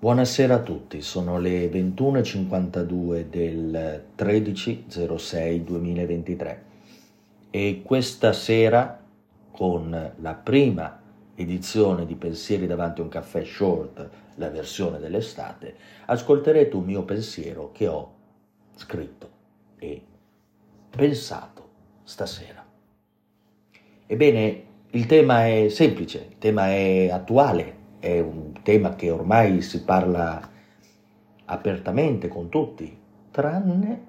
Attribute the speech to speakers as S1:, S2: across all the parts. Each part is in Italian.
S1: Buonasera a tutti, sono le 21.52 del 13.06.2023 e questa sera con la prima edizione di Pensieri davanti a un caffè short, la versione dell'estate, ascolterete un mio pensiero che ho scritto e pensato stasera. Ebbene, il tema è semplice, il tema è attuale, è un tema che ormai si parla apertamente con tutti, tranne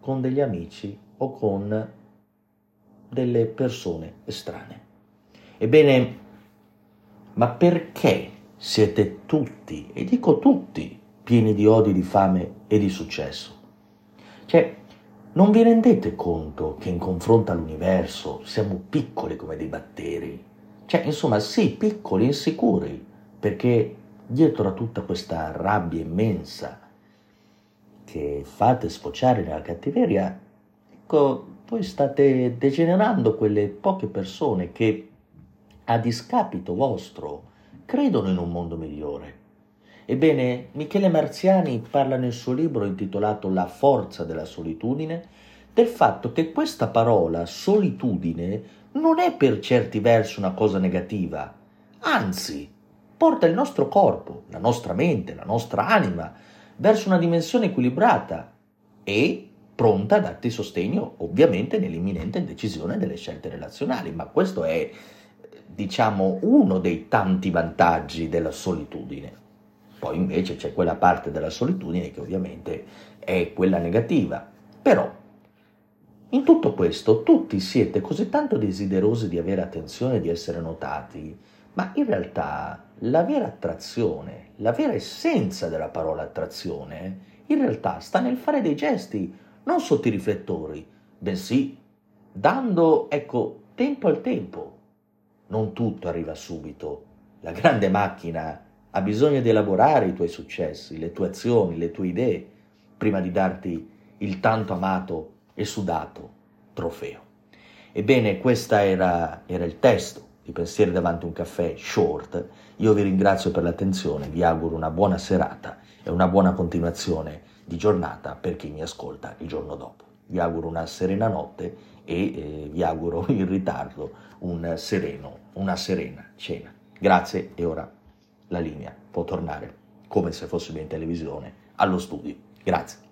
S1: con degli amici o con delle persone estranee. Ebbene, ma perché siete tutti, e dico tutti, pieni di odio, di fame e di successo? Cioè, non vi rendete conto che in confronto all'universo siamo piccoli come dei batteri? Cioè, insomma, sì, piccoli, insicuri, perché dietro a tutta questa rabbia immensa che fate sfociare nella cattiveria, ecco, voi state degenerando quelle poche persone che, a discapito vostro, credono in un mondo migliore. Ebbene, Michele Marziani parla nel suo libro intitolato La forza della solitudine del fatto che questa parola solitudine non è per certi versi una cosa negativa, anzi, porta il nostro corpo, la nostra mente, la nostra anima verso una dimensione equilibrata e pronta a darti sostegno, ovviamente nell'imminente decisione delle scelte relazionali, ma questo è diciamo uno dei tanti vantaggi della solitudine. Poi invece c'è quella parte della solitudine che ovviamente è quella negativa. Però in tutto questo tutti siete così tanto desiderosi di avere attenzione, di essere notati, ma in realtà la vera attrazione, la vera essenza della parola attrazione, in realtà sta nel fare dei gesti, non sotto i riflettori, bensì dando, ecco, tempo al tempo. Non tutto arriva subito. La grande macchina ha bisogno di elaborare i tuoi successi, le tue azioni, le tue idee, prima di darti il tanto amato e sudato trofeo. Ebbene, questo era, era il testo di Pensieri davanti a un caffè short. Io vi ringrazio per l'attenzione, vi auguro una buona serata e una buona continuazione di giornata per chi mi ascolta il giorno dopo. Vi auguro una serena notte e eh, vi auguro in ritardo un sereno, una serena cena. Grazie e ora la linea può tornare come se fossimo in televisione allo studio. Grazie.